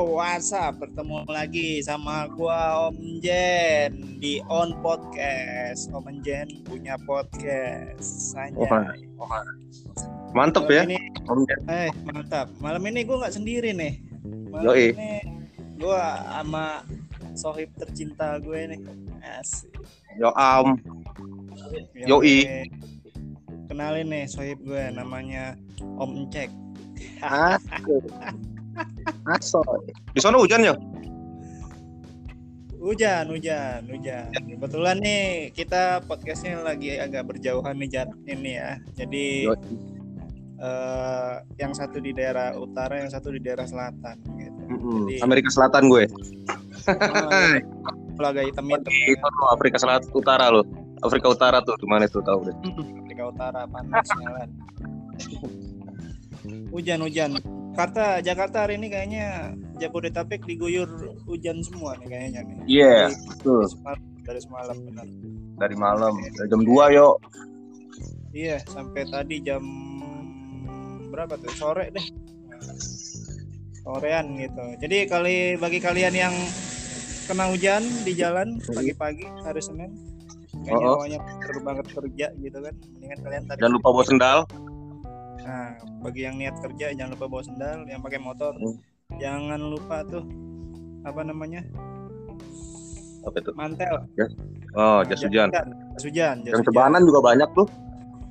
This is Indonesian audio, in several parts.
Yo, WhatsApp bertemu lagi sama gua Om Jen di On Podcast. Om Jen punya podcast. Saja. Oh, Mantep ya. Ini, Om Jen. eh, mantap. Malam ini gua nggak sendiri nih. Malam Yoi. ini gua sama sohib tercinta gue nih. Asik. Yo am. Yoi. gue Kenalin nih sohib gue namanya Om Encek. Aso. Di sana hujan ya? Hujan, hujan, hujan. Kebetulan nih kita podcastnya lagi agak berjauhan nih jaraknya nih ya. Jadi eh, yang satu di daerah utara, yang satu di daerah selatan. Gitu. Jadi- Amerika Selatan gue. Oh, Kalau agak hitam hitam. Itu lo Afrika Selatan Utara lo. Afrika Utara tuh gimana tuh tahu deh. Afrika Utara panas jalan. Hujan, hujan. Jakarta, Jakarta hari ini kayaknya Jabodetabek diguyur hujan semua nih kayaknya nih. Iya, Dari- betul. Dari semalam, dari semalam benar. Dari malam, dari jam 2 yo. Iya, sampai tadi jam berapa tuh? Sore deh. Sorean gitu. Jadi kali bagi kalian yang kena hujan di jalan pagi-pagi hari Senin, kayaknya Oh. awalnya seru banget kerja gitu kan. Mendingan kalian tarik. Jangan lupa bawa sendal. Nah, bagi yang niat kerja jangan lupa bawa sendal, yang pakai motor Hmm. jangan lupa tuh apa namanya? Apa itu? mantel. Oh, jas hujan. Jas hujan, jas Yang hujan. cebanan juga banyak tuh.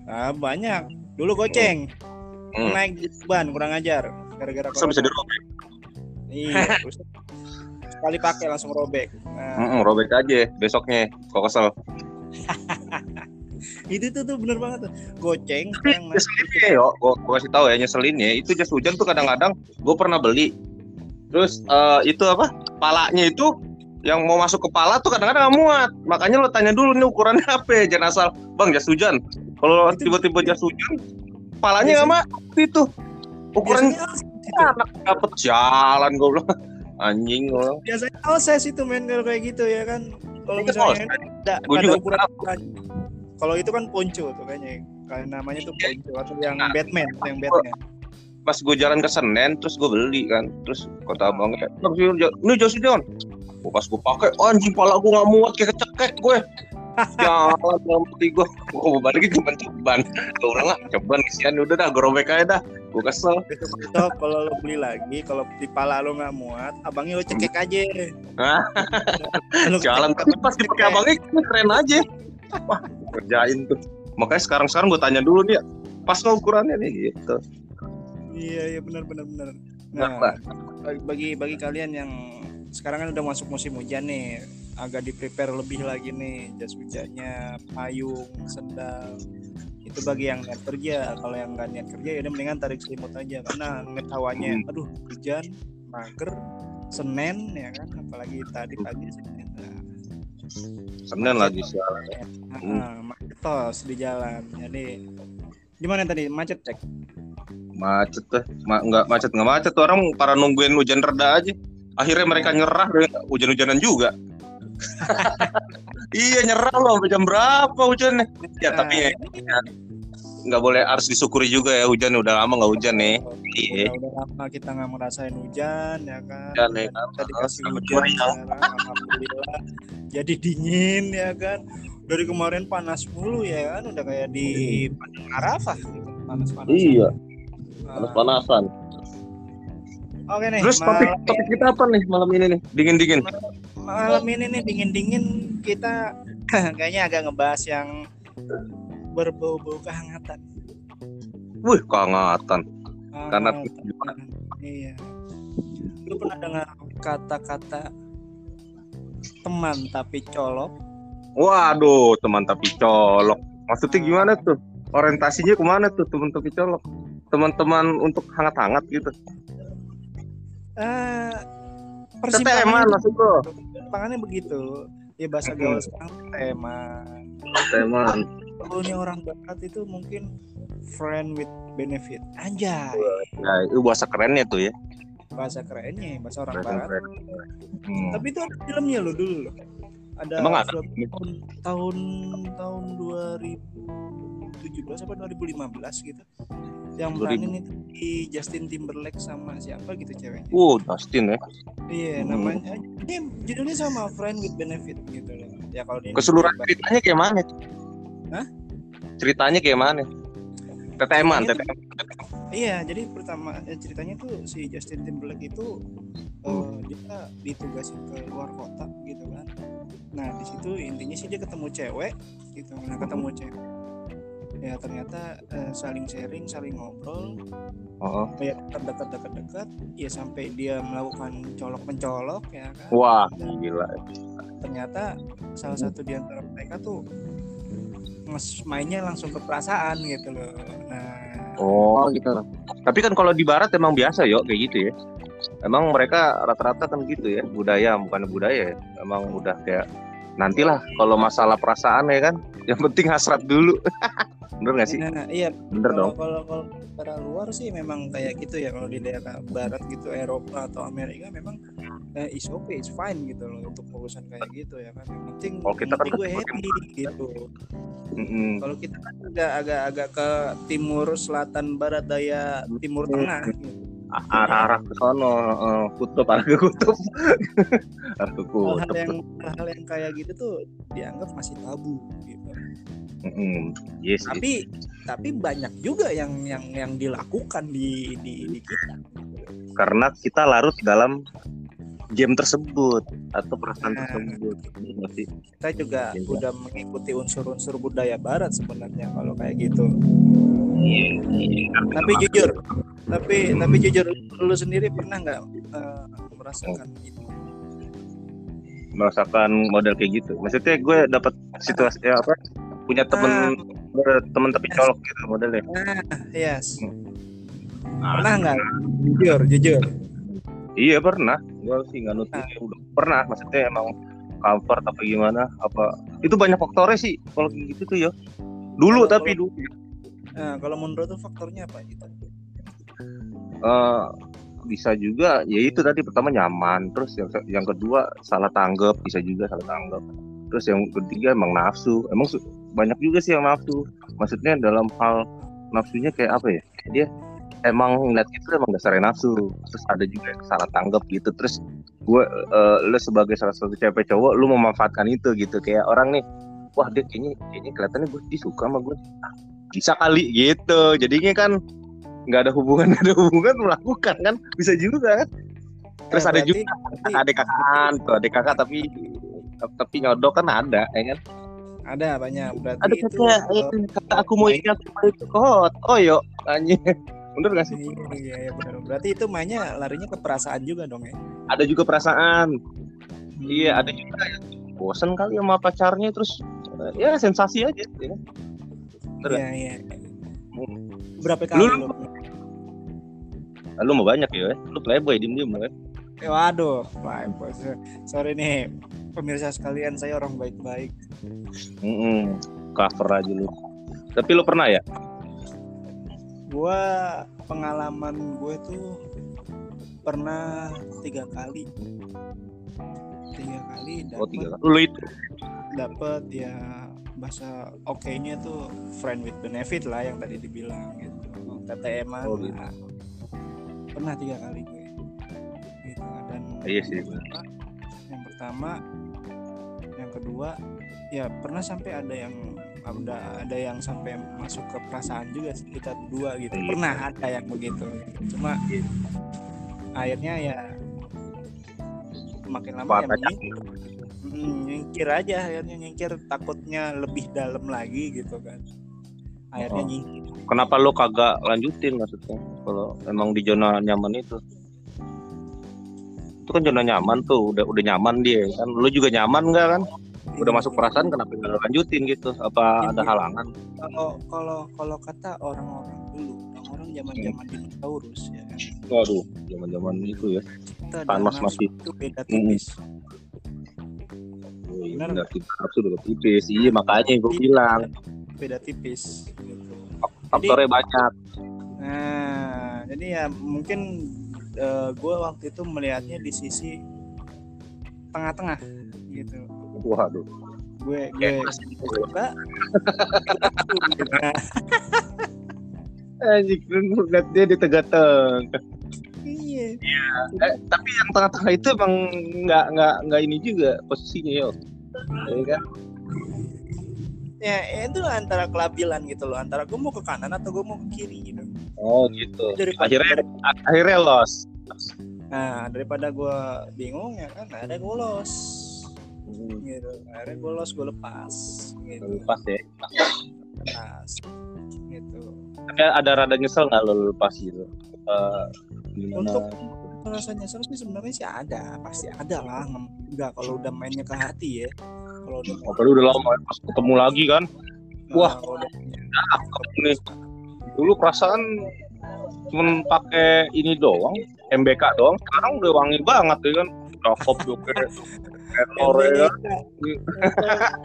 Ah, banyak. Dulu goceng. Hmm. Naik ban kurang ajar gara-gara bisa dirobek? Iya, sekali pakai langsung robek. Nah, Mm-mm, robek aja besoknya. Kok kesel. itu tuh tuh bener banget tuh. Goceng yang nyeselinnya yo, gua, gua kasih tahu ya nyeselinnya itu jas hujan tuh kadang-kadang gue pernah beli. Terus eh, itu apa? Palanya itu yang mau masuk kepala tuh kadang-kadang nggak muat. Makanya lo tanya dulu nih ukurannya apa ya? Jangan asal, "Bang, jas hujan." Kalau tiba-tiba jas hujan, palanya nggak masuk itu. Ukuran gitu. anak dapet jalan gue bilang. Anjing lo. biasanya Alses itu men kalau kayak gitu ya kan. Kalau Itu misalnya ada, ada ukuran Kalau itu kan ponco tuh kayaknya. Kayak namanya tuh ponco atau yang Nah. Batman, yang Batman. Pas gue jalan ke Senen, terus gue beli kan. Terus kata abangnya, "Bang, ini jas hujan." Gua pas gue pakai, anjing pala gue nggak muat kayak kecekek gue. Jalan dalam hati gue, gue mau balik cuma ceban. Gue udah nggak ceban isian udah dah, gue robek aja dah. Gue kesel. Besok kalau lo beli lagi, kalau di pala lo nggak muat, abangnya lo cekek aja. Jalan tapi pas dipakai abangnya keren aja. Wah, kerjain tuh. Makanya sekarang-sekarang gue tanya dulu nih, pas nggak ukurannya nih gitu. Iya iya benar benar benar. Nah, Nah, bagi bagi kalian yang sekarang kan udah masuk musim hujan nih, agak di prepare lebih lagi nih jas hujannya, payung, sendal. Itu bagi yang niat kerja. Kalau yang nggak niat kerja ya udah mendingan tarik selimut aja karena ngeliat hawanya, Hmm. aduh hujan, mager, Senin ya kan, apalagi tadi pagi Senin. Nah, Senin lagi macet. tos di jalan. Jadi gimana tadi? Macet cek? macet tuh Ma- nggak macet nggak macet. Tuh orang para nungguin hujan reda aja. Akhirnya mereka nyerah hujan-hujanan juga. Iya nyerah loh sampai jam berapa hujannya? Ya tapi ya, Nah, nggak boleh harus disyukuri juga ya hujan udah lama nggak hujan nih. Udah, Iya. udah lama kita nggak merasain hujan ya kan? Hujan, ya kan? kita dikasih hujan meriah. sekarang alhamdulillah. Jadi dingin ya kan? Dari kemarin panas mulu ya kan? Udah kayak di Padang Arafah gitu panas panas iya panasan oke nih terus malam, topik topik kita apa nih malam ini nih? Dingin dingin malam ini nih dingin dingin kita kayaknya agak ngebahas yang berbau-bau kehangatan. Wih kehangatan. Karena- iya. Lu pernah dengar kata-kata teman tapi colok? Waduh teman tapi colok. Maksudnya gimana tuh? Orientasinya ke mana tuh teman tapi colok? Teman-teman untuk hangat-hangat gitu. Eh Keteman persimpangannya maksud lo persimpangannya begitu. Ya bahasa gaul sekarang teman teman kalau ini orang barat itu mungkin friend with benefit anjay Nah, itu bahasa kerennya tuh ya. bahasa kerennya bahasa orang Keren, barat keren. Hmm. tapi itu ada filmnya loh dulu loh ada Emang ada? tahun tahun tahun 2017 apa 2015 gitu yang 10.000. peranin itu di Justin Timberlake sama siapa gitu ceweknya Uh, Justin ya. iya Hmm. namanya ini judulnya sama Friend with Benefit gitu loh ya kalau Keseluruhan ceritanya kayak mana? Hah? Ceritanya kayak mana? TTM-an, Ceritanya TTM. Iya, jadi pertama eh, ceritanya tuh si Justin Timberlake itu eh, dia ditugasin ke luar kota gitu kan. Nah di situ intinya sih dia ketemu cewek gitu, nah ketemu cewek. Ya ternyata eh, saling sharing, saling ngobrol, Oh. ya dekat dekat dekat ya sampai dia melakukan colok mencolok ya kan. Wah, gila. Ternyata salah satu di antara mereka tuh mainnya langsung ke perasaan gitu loh. Nah Oh, gitu. Tapi kan kalau di barat emang biasa yo kayak gitu ya. Emang mereka rata-rata kan gitu ya, budaya bukan budaya ya. Emang udah kayak nantilah kalau masalah perasaan ya kan, yang penting hasrat dulu. Bener gak sih? Nah, iya Bener kalau dong. kalau kalau secara luar sih memang kayak gitu ya kalau di daerah barat gitu Eropa atau Amerika memang eh, is okay, is fine gitu loh untuk urusan kayak gitu ya kan. Yang penting Oh, kita kan gue happy gitu. Mm-mm. Kalau kita kan agak agak agak ke timur, selatan, barat, daya, timur Hmm. tengah gitu. Arah-arah ke sono, eh, kutub arah ke kutub. arah ke kutub. yang hal yang kayak gitu tuh dianggap masih tabu gitu. Yes, yes. Tapi tapi banyak juga yang yang yang dilakukan di di, di kita. karena kita larut dalam game tersebut atau perasaan Nah. tersebut. Iya nggak sih? kita juga Iya. udah mengikuti unsur-unsur budaya barat sebenarnya kalau kayak gitu. Tapi jujur, tapi tapi jujur lu sendiri pernah nggak eh, merasakan itu? merasakan model kayak gitu. Maksudnya gue dapat situasi ya apa? Punya temen temen tapi colok gitu modelnya. Nah, yes. Ah, Pernah nggak? Jujur, jujur. Iya pernah. Gue sih nggak nutup udah pernah. Maksudnya emang comfort apa gimana? Apa itu banyak faktornya sih kalau kayak gitu tuh ya. Dulu Kalau- tapi dulu. Nah, kalau menurut tuh faktornya apa gitu? Eh, bisa juga ya itu tadi pertama nyaman terus yang yang kedua salah tanggap bisa juga salah tanggap terus yang ketiga emang nafsu emang banyak juga sih yang nafsu maksudnya dalam hal nafsunya kayak apa ya dia emang ngeliat itu emang dasarnya nafsu. Terus ada juga yang salah tanggap gitu. Terus gue eh, lu sebagai salah satu cewek cowok lu memanfaatkan itu gitu. Kayak orang nih wah dia kayaknya kayaknya kelihatannya gue dia suka sama gue Ah, bisa kali gitu. Jadinya kan nggak ada hubungan ada hubungan melakukan kan? Bisa juga kan? Terus Eh, ada berarti- juga adik kakaan tuh adik kakak tapi tapi nyodok kan ada ya kan? Ada banyak. Berarti ada itu kakak eh, kata aku mau mau itu kok oh yo anjing bener gak sih Iya, iya, iya benar. Berarti itu mainnya larinya ke perasaan juga dong ya? ada juga perasaan Hmm. iya ada juga yang bosen kali sama pacarnya terus eh, ya sensasi aja ya? Bener Iya, iya. Berapa kali Lu- lu? lu mau banyak ya lu playboy diem diem ya Eh, waduh, Pak, bos. sorry nih pemirsa sekalian, saya orang baik-baik. Mm-mm. cover aja lu tapi lu pernah ya Gua pengalaman gue tuh pernah tiga kali, tiga kali oh tiga kali. itu dapat ya bahasa oke-nya tuh friend with benefit lah yang tadi dibilang gitu. TTM Oh, gitu. pernah tiga kali gue gitu dan Iya sih. yang pertama yang kedua ya pernah sampai ada yang ada ada yang sampai masuk ke perasaan juga kita berdua gitu. Iya. pernah ada yang begitu. Cuma akhirnya ya makin lama Wah, ya menyingkir. Mm, nyingkir aja akhirnya nyingkir takutnya lebih dalam lagi gitu kan. Akhirnya Oh. nyingkir. Kenapa lu kagak lanjutin maksudnya? Kalau emang di zona nyaman itu. Itu kan zona nyaman tuh udah udah nyaman dia kan? Lu juga nyaman nggak kan udah masuk perasaan kenapa nggak lanjutin gitu? Apa ada halangan? kalau kalau kalau kata orang-orang dulu orang zaman zaman Hmm. dinosaurus ya kan, waduh zaman zaman itu ya. Thanos nafsu masih- itu beda tipis. Oh, iya, Benar. kita nafsu udah tipis. Iya makanya gue bilang. beda tipis gitu. faktornya banyak. Nah, jadi ya mungkin gue waktu itu melihatnya di sisi tengah-tengah gitu. waduh Gue gue Ya. Nah, Anjing, lihat dia di tengah-tengah. iya Eh, tapi yang tengah-tengah itu emang nggak nggak nggak ini juga posisinya yo. Ya kan? ya itu antara kelabilan gitu loh antara gue mau ke kanan atau gue mau ke kiri gitu Oh gitu. daripada Akhirnya akhirnya los. Nah daripada gue bingung ya kan ada gue los gitu akhirnya gue los gue lepas gitu Lepas ya. lepas gitu Tapi ada rada nyesel nggak lo lepas gitu? Gimana? untuk rasa nyesel sih sebenarnya sih ada pasti ada lah enggak kalau udah mainnya ke hati ya kalau udah Oh, udah lama pas ketemu lagi kan. Wah. kalau udah Cakep nih. Dulu perasaan cuman pakai ini doang, MBK doang. Sekarang udah wangi banget ya kan. Cakep juga. Error ya kan.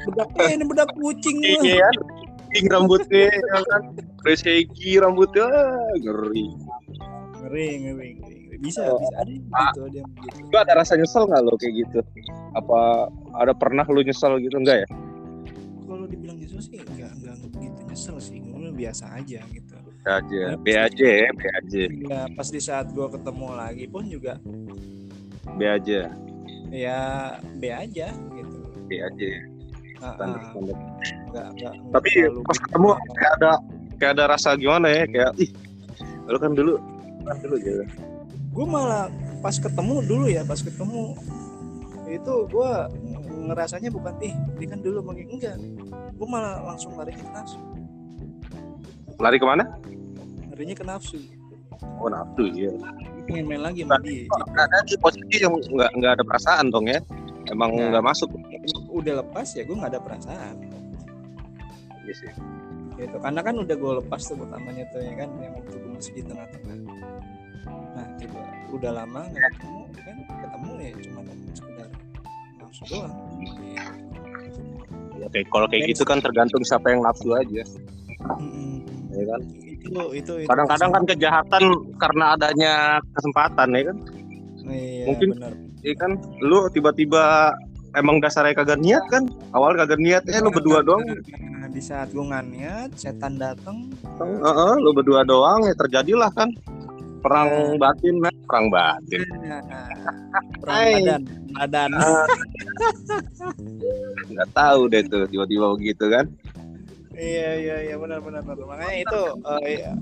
bedak eh, ini bedak kucing Iya ya. Pink rambutnya ya kan. Resegi rambutnya ngeri. ngeri ngeri bisa Oh. bisa ada yang gitu ada yang begitu Lu ada rasa nyesel nggak lo kayak gitu? Apa ada pernah lu nyesel gitu enggak ya? kalau dibilang nyesel sih enggak enggak begitu nyesel sih gue biasa aja gitu B aja, B aja ya, B aja, ya pas di saat gue ketemu lagi pun juga B aja, ya B aja gitu B aja. Standar, standar. enggak enggak Tapi pas ketemu kayak ada kayak ada rasa gimana ya? Kayak ih, lu kan dulu kan dulu gitu. gue malah pas ketemu dulu ya pas ketemu itu gue ngerasanya bukan ih dia kan dulu manggil enggak gue malah langsung larinya ke nafsu Lari ke mana? Larinya ke nafsu Oh nafsu ya. pengen main lagi sama dia Ada di posisi yang nggak nggak ada perasaan dong ya. Emang Nah. nggak masuk. udah lepas ya gue nggak ada perasaan Iya sih. gitu karena kan udah gue lepas tuh pertamanya tuh ya kan yang waktu gue masih di tengah-tengah nah tiba udah lama nggak ketemu kan ketemu ya cuma sekedar nafsu doang Ya, kayak kalau kayak gitu kan tergantung siapa yang nafsu aja. Mm-mm. Ya kan? Itu itu Kadang-kadang kan kejahatan karena adanya kesempatan ya kan. iya, mungkin- benar. Iya kan, lu tiba-tiba emang dasarnya kagak niat kan? Awal kagak niat, eh lu berdua doang. Nah, di saat gue nggak niat setan datang Heeh, lu berdua doang ya terjadilah kan perang batin, nah. perang batin. nah, perang Hai. badan badan Nggak tahu deh tuh tiba-tiba begitu kan. Iya iya iya benar benar benar. makanya itu eh, iya.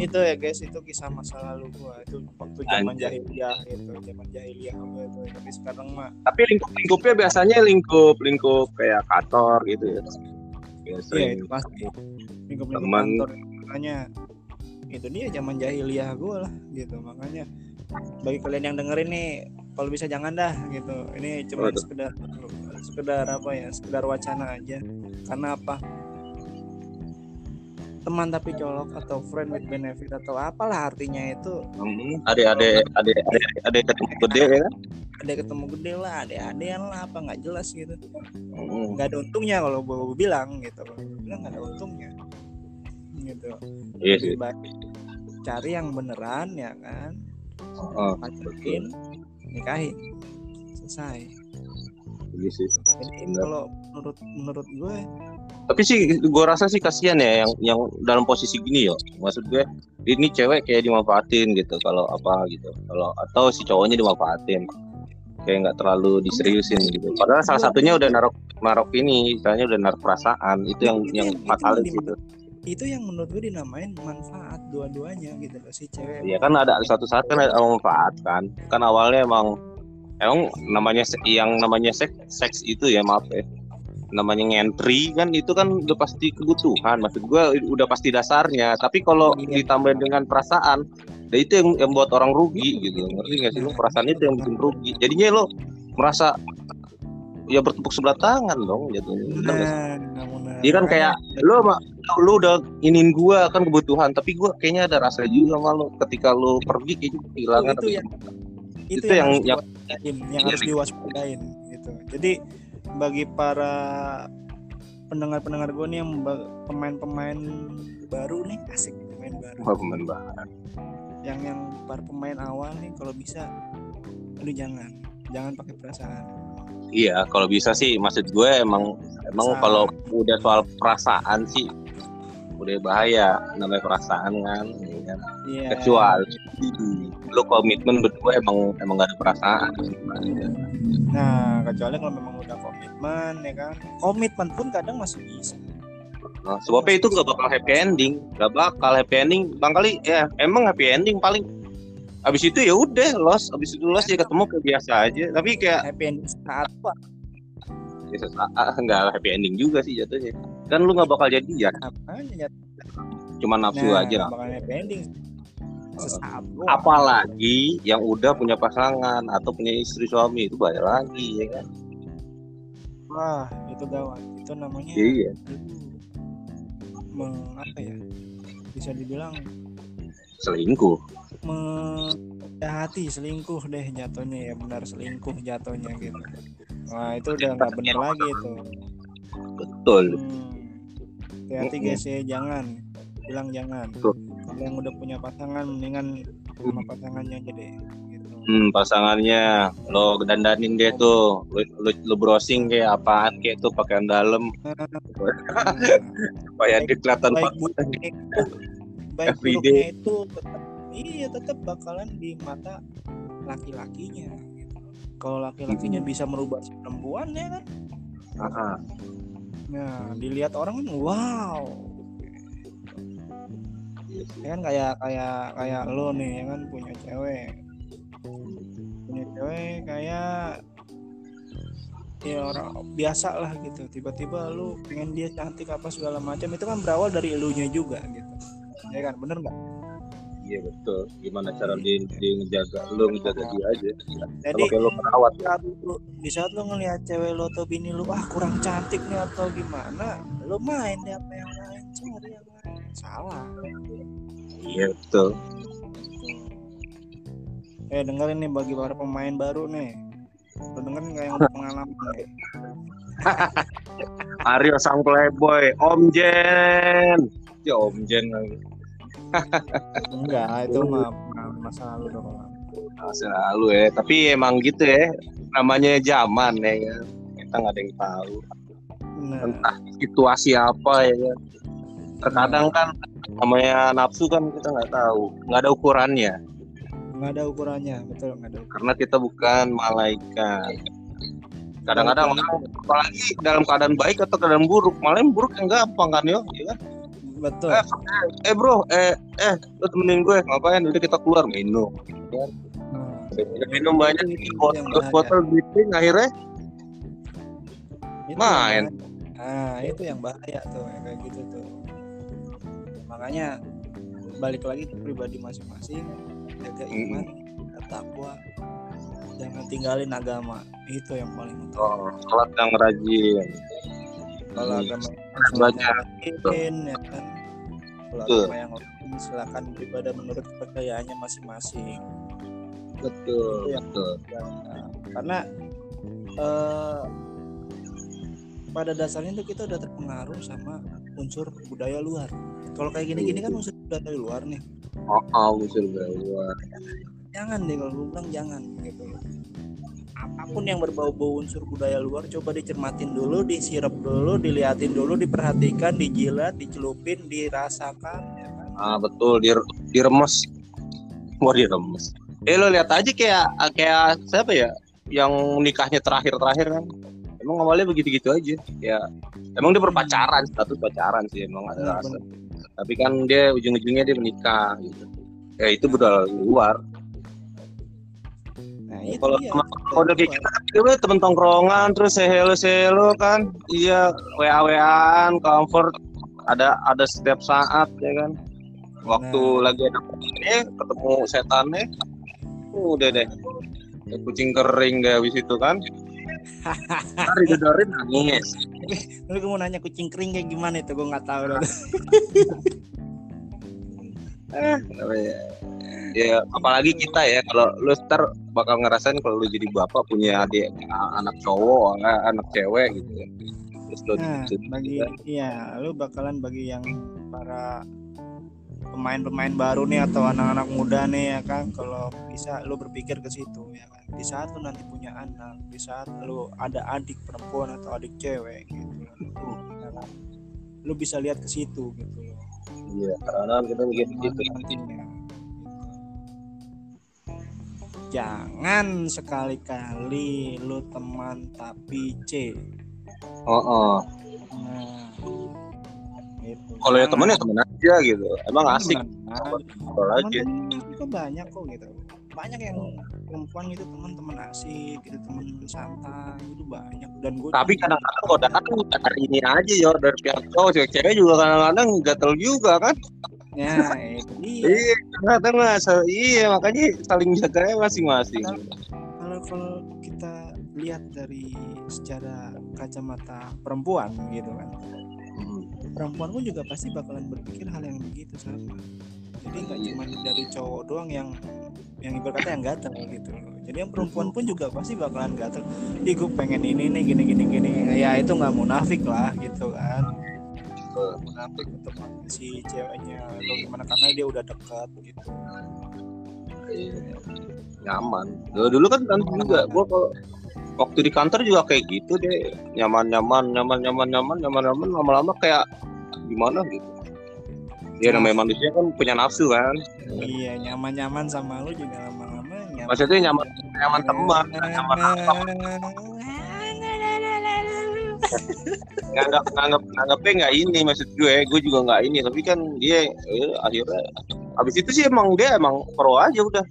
itu ya guys itu kisah masa lalu gua. Itu waktu zaman jahiliyah itu zaman jahiliyah gua itu. Tapi sekarang mah Tapi lingkup-lingkupnya biasanya lingkup lingkup kayak kantor gitu ya. Ya, iya sering. itu pasti. Lingkup lingkup Teman. kantor makanya itu dia zaman jahiliyah gua lah gitu. Makanya bagi kalian yang dengerin nih kalau bisa jangan dah gitu. Ini cuma sekedar sekedar apa ya sekedar wacana aja. Karena apa teman tapi colok atau friend with benefit atau apalah artinya itu. Hmm, Ada-ada ada ada ketemu gede ya kan? ada ketemu gede lah ada adean lah apa nggak jelas gitu. Hmm. nggak ada untungnya kalau gue bilang gitu. Bilang nggak ada untungnya. Gitu. Iya sih. baik cari yang beneran ya kan? Heeh, pacarin nikahin. Selesai iya sih. jadi kalau menurut menurut gue Tapi sih gue rasa sih kasihan ya yang yang dalam posisi gini yo. Maksud gue ini cewek kayak dimanfaatin gitu kalau apa gitu. Kalau atau si cowoknya dimanfaatin. Kayak nggak terlalu diseriusin gitu. Padahal salah satunya udah narok narok ini, misalnya udah narok perasaan. Itu yang Itu yang fatal situ. itu yang menurut gue dinamain manfaat dua-duanya gitu loh si cewek Iya kan ada satu saat kan ada manfaat kan. Kan awalnya emang emang namanya yang namanya seks seks itu ya maaf ya. Namanya ngentri kan itu kan udah pasti kebutuhan. Maksud gua udah pasti dasarnya. Tapi kalau Iya. ditambah dengan perasaan ya itu yang, yang buat orang rugi gitu. Ngerti nggak sih lu? Perasaan itu yang bikin rugi. Jadinya lo merasa ya bertepuk sebelah tangan dong jatuhnya Bener. Iya kan kayak sama lu udah inin gua kan kebutuhan. Tapi gua kayaknya ada rasa juga sama ketika lu pergi kayaknya kehilangan itu yang itu, Itu yang, yang- harus diwaspadain, yang Iya, harus diwaspadain gitu. Jadi bagi para pendengar-pendengar gue nih yang pemain-pemain baru nih asik pemain baru. Wah, pemain banget. yang yang para pemain awal nih kalau bisa lu jangan. Jangan pakai perasaan. Iya, kalau bisa sih maksud gue emang emang kalau udah soal perasaan sih udah bahaya namanya perasaan kan kan? Iya. kecuali lu komitmen berdua emang emang gak ada perasaan Nah, kecuali kalau memang udah komitmen ya kan. Komitmen pun kadang masih bisa. Nah, sebabnya itu gak bakal happy ending gak bakal happy ending bang kali ya emang happy ending paling abis itu ya udah los abis itu los ya ketemu kayak biasa aja tapi kayak Happy ending saat apa? ya sesaat nggak happy ending juga sih jatuhnya kan lu nggak bakal Apanya ya? Cuma nafsu Nah, aja doang. apalagi yang udah punya pasangan atau punya istri suami itu bahaya lagi ya kan Wah, itu gawat. Itu namanya iya meng, apa ya? Bisa dibilang selingkuh menjahati selingkuh deh jatuhnya ya benar selingkuh jatuhnya gitu. Wah, itu udah nggak benar lagi itu. betul Hmm. Hati-hati guys ya, jangan bilang jangan. Betul. Kalau yang udah punya pasangan, mendingan sama pasangannya aja deh. Gitu. hmm, pasangannya lo dandanin deh tuh lu, lu, lu browsing kayak apaan kayak tuh pakaian dalam supaya dia kelihatan baik pak- buruknya itu, baik Everyday. buruknya itu tetap, iya tetap bakalan di mata laki-lakinya. Gitu. Kalau laki-lakinya bisa merubah si perempuan ya kan, Ah, ah. nah dilihat orang kan wow. Ya kan kayak kayak kayak lo nih ya kan punya cewek. Punya cewek kayak ya orang biasa lah gitu. Tiba-tiba lu pengen dia cantik apa segala macam itu kan berawal dari elunya juga gitu. Ya kan bener nggak? Iya betul. Gimana cara dia, dia ngejaga lu ngejaga dia aja. Jadi kayak lu perawat di saat lu, di saat lu ngelihat cewek lu atau bini lu ah kurang cantik nih atau gimana lu main deh apa yang lain cari yang salah. Iya betul. Eh dengerin nih bagi para pemain baru nih. Lu dengerin nggak yang pengalaman? Nih Aryo sang playboy Om Jen. Ya Om Jen lagi. Enggak itu mah masa lalu dong masa lalu ya tapi emang gitu ya. Namanya zaman ya kan kita nggak ada yang tahu. Nah. Entah situasi apa ya kan terkadang kan namanya nafsu kan kita nggak tahu. Nggak ada ukurannya. Nggak ada ukurannya betul nggak ada karena kita bukan malaikat. Kadang-kadang orang apalagi dalam keadaan baik atau keadaan buruk malah yang buruk yang gampang kan yo ya kan? betul. Eh, eh bro eh eh lu temenin gue ngapain? Udah kita keluar minum. Udah minum banyak yang botol bahaya. botol briefing akhirnya? Itu Main. nah itu yang bahaya tuh yang kayak gitu tuh makanya balik lagi ke pribadi masing-masing jaga iman takwa jangan tinggalin agama. Itu yang paling utama. Oh, sholat yang rajin. Kalau Hmm. agama Banyak. lain ya kan? Kalau agama yang lain silakan beribadah menurut kepercayaannya masing-masing. Betul Itu yang- betul. Nah, karena eh, pada dasarnya itu kita udah terpengaruh sama unsur budaya luar. Kalau kayak gini-gini kan unsur budaya luar nih. oh, oh usul luar. Jangan deh kalau gue bilang jangan gitu. Loh. Apa pun yang berbau-bau unsur budaya luar coba dicermatin dulu, disirap dulu, diliatin dulu, diperhatikan, dijilat, dicelupin, dirasakan ya kan. ah betul dir diremes. Wah diremes. Eh lo lihat aja kayak kayak siapa ya? Yang nikahnya terakhir terakhir kan? Emang awalnya begitu gitu aja. Ya emang dia berpacaran status pacaran sih emang ada rasa tapi kan dia ujung-ujungnya dia menikah gitu. Ya itu budaya luar. Nah, kalau teman udah kayak gitu kan udah temen tongkrongan terus say hello say hello kan. Iya wa waan comfort. Ada ada setiap saat ya kan. Waktu Nah. lagi ada ini ketemu setannya udah deh. Kucing kering deh habis itu kan. Hari didodorin nangis Lu gue mau nanya kucing kering kayak gimana itu gue nggak tahu. loh. Apa ya? ya apalagi kita ya kalau lu ntar bakal ngerasain kalau lu jadi bapak punya adik anak cowok anak cewek gitu ya terus lu Nah, bagi iya, lu bakalan bagi yang para pemain-pemain baru nih atau anak-anak muda nih ya kan, kalau bisa lu berpikir ke situ ya kan. Di saat lu nanti punya anak, di saat lu ada adik perempuan atau adik cewek gitu. ya kan. Lu bisa lihat ke situ gitu loh. Iya, karena kita mikir gitu. nantinya. Jangan sekali-kali lu teman tapi C. Oh, oh. Nah, gitu. Kalau ya temen ya temen aja gitu. Emang asik. Benar. Kalau aja. Itu banyak kok gitu. Banyak yang perempuan gitu teman-teman asik gitu teman santai itu banyak dan gue Tapi kadang-kadang godaan dari ini aja ya dari pihak cowok cewek-cewek juga kadang-kadang gatel juga kan. ya itu dia Iya, iya makanya saling jaga masing-masing. kalau kalau kita lihat dari secara kacamata perempuan gitu kan. Perempuan pun juga pasti bakalan berpikir hal yang begitu sama. Jadi nggak cuma dari cowok doang yang yang ibarat kata yang gatel gitu. Jadi yang perempuan pun juga pasti bakalan gatel. Ih gue pengen ini nih gini gini gini. Ya itu nggak munafik lah gitu kan. Munafik untuk si ceweknya atau gimana karena dia udah dekat gitu. Iya. Nyaman. Dulu, dulu kan kan juga gua kalau waktu di kantor juga kayak gitu deh. Nyaman-nyaman, nyaman-nyaman, nyaman, nyaman-nyaman lama-lama kayak gimana gitu. Ya namanya manusia kan punya nafsu kan. iya nyaman nyaman sama lu juga lama-lama nyaman Maksudnya nyaman nyaman teman, nyaman apa? Nganggap nganggap nganggapnya nggak ini maksud gue. Gue juga nggak ini. Tapi kan dia eh, akhirnya habis itu sih emang dia emang pro aja udah.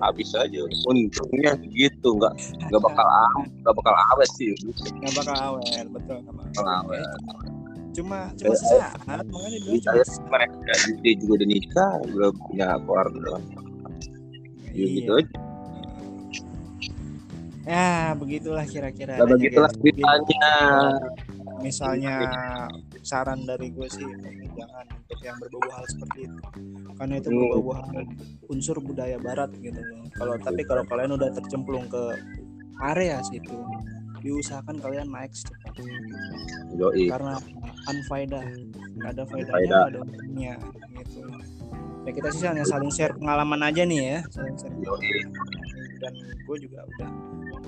Habis aja. Untungnya gitu nggak nggak bakal am- nggak bakal awet sih. nggak bakal awet betul sama Bakal awet. cuma cuma sesaat makanya dulu Saya mereka dia juga udah nikah, udah punya keluarga. Ya, gitu aja. ya begitulah kira-kira Nah, begitulah ceritanya. misalnya saran dari gue sih jangan untuk yang berbau hal seperti itu. Karena itu Hmm. berbau hal unsur budaya barat gitu loh. Kalau tapi kalau kalian udah tercemplung ke area situ diusahakan kalian naik secepatnya Yoi. karena unfaedah nggak ada faedahnya ada untungnya gitu. Ya kita sih hanya saling share pengalaman aja nih ya saling share Yoi. dan gue juga udah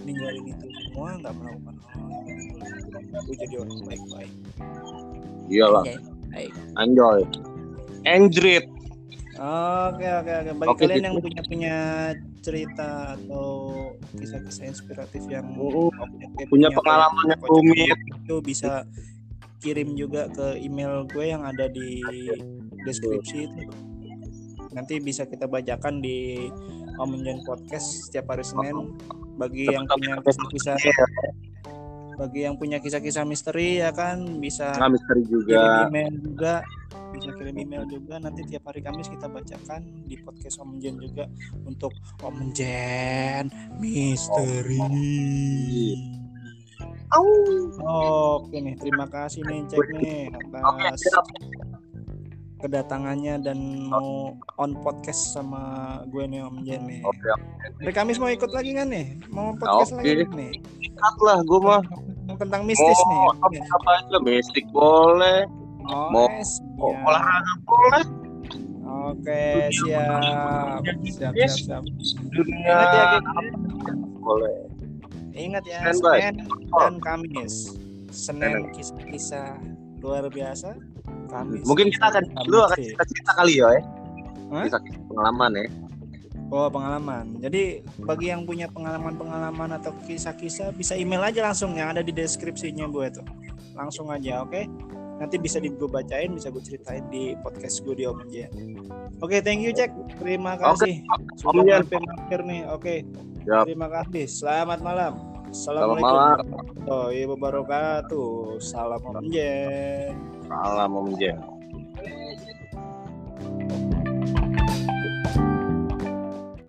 ninggalin itu semua nggak melakukan hal yang gue jadi orang baik-baik Iyalah, baik enjoy. Android. oke oke oke bagi Oke, kalian gitu. yang punya punya cerita atau kisah-kisah inspiratif yang Uh, objektif punya atau pengalaman yang rumit. itu bisa kirim juga ke email gue yang ada di deskripsi itu nanti bisa kita bacakan di Om Podcast setiap hari Senin bagi yang punya kisah-kisah bagi yang punya kisah-kisah misteri ya kan bisa Nah, misteri kirim juga. email juga bisa kirim email juga nanti tiap hari Kamis kita bacakan di podcast Om Jen juga untuk Om Jen misteri Au. Oke nih, terima kasih nih cek nih Oke, atas siap. Kedatangannya dan mau on podcast sama gue nih Om Jen nih. Oke, Hari Kamis mau ikut lagi kan nih? Mau podcast Oke. lagi nih? sikat lah gue mah. Mau tentang mistis nih. Mau apa apa aja, mistik boleh, Oh, mau- mau olahraga boleh, Oke, siap. Siap, siap, siap. dunia Ingat ya, boleh. Ingat ya. Senin dan Kamis. Senin kisah-kisah luar biasa. Kamis. Mungkin kita akan kisah lu akan cerita-cerita kali ya, eh. Hah? Bisa pengalaman ya. Oh pengalaman. Jadi bagi yang punya pengalaman-pengalaman atau kisah-kisah bisa email aja langsung yang ada di deskripsinya gue tuh. Langsung aja, oke? Nanti bisa di gue bacain, bisa gue ceritain di podcast gue di Om Jen. Oke, thank you Cek. Terima kasih. Sudah Jen. mampir-mampir nih. Oke. Siap. Terima kasih. Selamat malam. Selamat Assalamualaikum warahmatullahi wabarakatuh. Salam Om Jen. Malam Om Jeng.